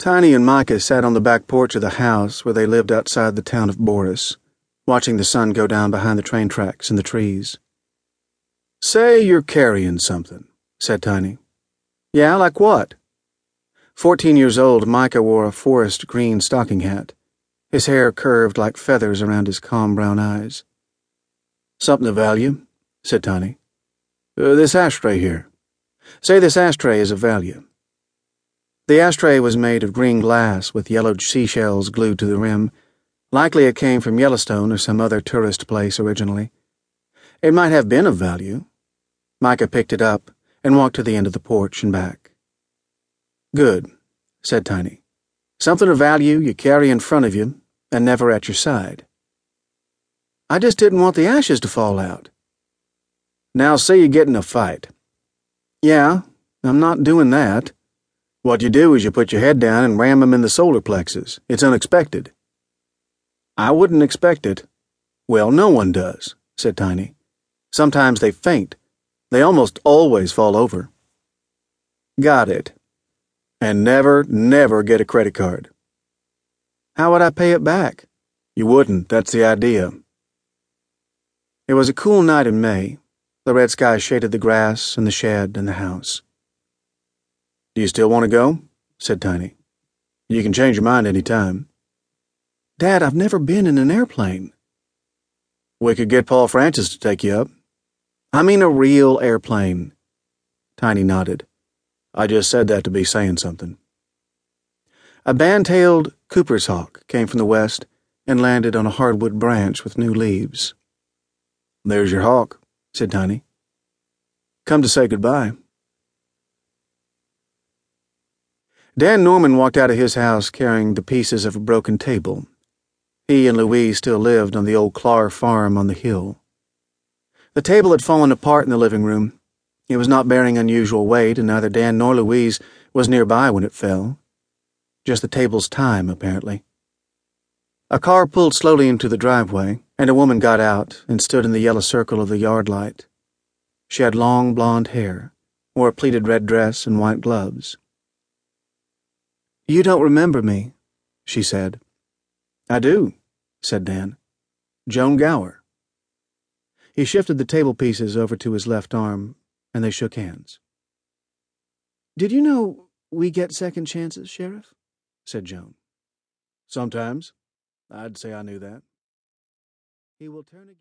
Tiny and Micah sat on the back porch of the house where they lived outside the town of Boris, watching the sun go down behind the train tracks and the trees. Say you're carrying something, said Tiny. Yeah, like what? Fourteen years old, Micah wore a forest green stocking hat, his hair curved like feathers around his calm brown eyes. Something of value, said Tiny. Uh, this ashtray here. Say this ashtray is of value. The ashtray was made of green glass with yellowed seashells glued to the rim. Likely it came from Yellowstone or some other tourist place originally. It might have been of value. Micah picked it up and walked to the end of the porch and back. Good, said Tiny. Something of value you carry in front of you and never at your side. I just didn't want the ashes to fall out. Now say you get in a fight. Yeah, I'm not doing that. What you do is you put your head down and ram them in the solar plexus. It's unexpected. I wouldn't expect it. Well, no one does, said Tiny. Sometimes they faint. They almost always fall over. Got it. And never, never get a credit card. How would I pay it back? You wouldn't, that's the idea. It was a cool night in May. The red sky shaded the grass and the shed and the house. Do you still want to go? said Tiny. You can change your mind any time. Dad, I've never been in an airplane. We could get Paul Francis to take you up. I mean a real airplane. Tiny nodded. I just said that to be saying something. A band-tailed Cooper's hawk came from the west and landed on a hardwood branch with new leaves. There's your hawk, said Tiny. Come to say goodbye. Dan Norman walked out of his house carrying the pieces of a broken table. He and Louise still lived on the old Clar farm on the hill. The table had fallen apart in the living room. It was not bearing unusual weight, and neither Dan nor Louise was nearby when it fell. Just the table's time, apparently. A car pulled slowly into the driveway, and a woman got out and stood in the yellow circle of the yard light. She had long blonde hair, wore a pleated red dress and white gloves. You don't remember me, she said. I do, said Dan. Joan Gower. He shifted the table pieces over to his left arm, and they shook hands. Did you know we get second chances, Sheriff? said Joan. Sometimes. I'd say I knew that. He will turn again.